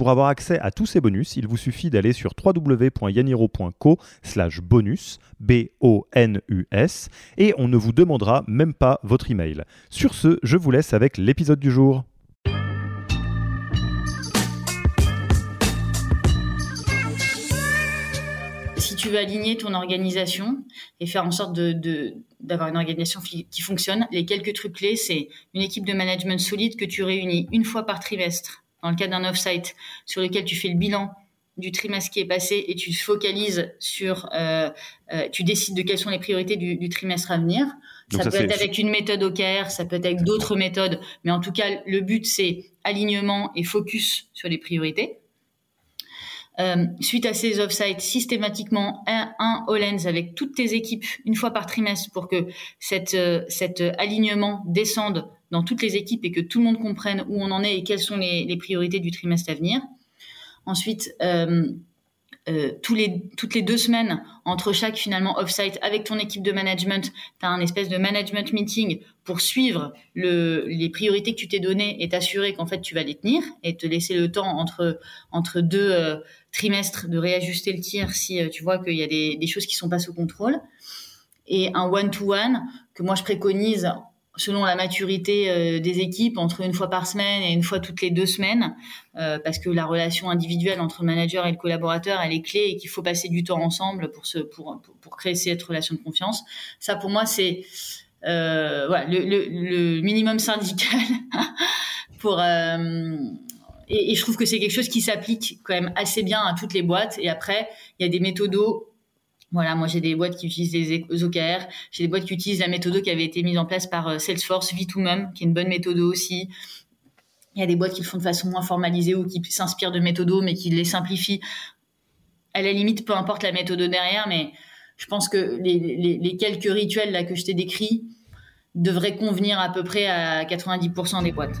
Pour avoir accès à tous ces bonus, il vous suffit d'aller sur www.yaniro.co slash bonus, B-O-N-U-S, et on ne vous demandera même pas votre email. Sur ce, je vous laisse avec l'épisode du jour. Si tu veux aligner ton organisation et faire en sorte de, d'avoir une organisation qui fonctionne, les quelques trucs clés, c'est une équipe de management solide que tu réunis une fois par trimestre dans le cadre d'un off-site sur lequel tu fais le bilan du trimestre qui est passé et tu te focalises sur, euh, euh, tu décides de quelles sont les priorités du, trimestre à venir. ça, peut être avec une méthode OKR, ça peut être avec d'autres méthodes, mais en tout cas, le but c'est alignement et focus sur les priorités. Euh, suite à ces off-sites, systématiquement un, un all avec toutes tes équipes une fois par trimestre pour que cette, cet alignement descende dans toutes les équipes et que tout le monde comprenne où on en est et quelles sont les, priorités du trimestre à venir. Ensuite, euh, euh, toutes les deux semaines, entre chaque finalement off-site avec ton équipe de management, tu as un espèce de management meeting pour suivre le, les priorités que tu t'es données et t'assurer qu'en fait tu vas les tenir et te laisser le temps entre, entre deux euh, trimestres de réajuster le tir si tu vois qu'il y a des, choses qui sont pas sous contrôle. Et un one-to-one -one que moi je préconise selon la maturité euh, des équipes, entre une fois par semaine et une fois toutes les deux semaines, euh, parce que la relation individuelle entre le manager et le collaborateur, elle est clé et qu'il faut passer du temps ensemble pour, pour, pour, créer cette relation de confiance. Ça, pour moi, c'est euh, le, minimum syndical pour... Et, et, je trouve que c'est quelque chose qui s'applique quand même assez bien à toutes les boîtes. Et après, il y a des méthodos voilà, moi j'ai des boîtes qui utilisent les OKR, j'ai des boîtes qui utilisent la méthode qui avait été mise en place par euh, Salesforce, V2Mum, qui est une bonne méthode aussi. Il y a des boîtes qui le font de façon moins formalisée ou qui s'inspirent de méthodos mais qui les simplifient. À la limite, peu importe la méthode derrière, mais je pense que les, quelques rituels que je t'ai décrits devraient convenir à peu près à 90% des boîtes.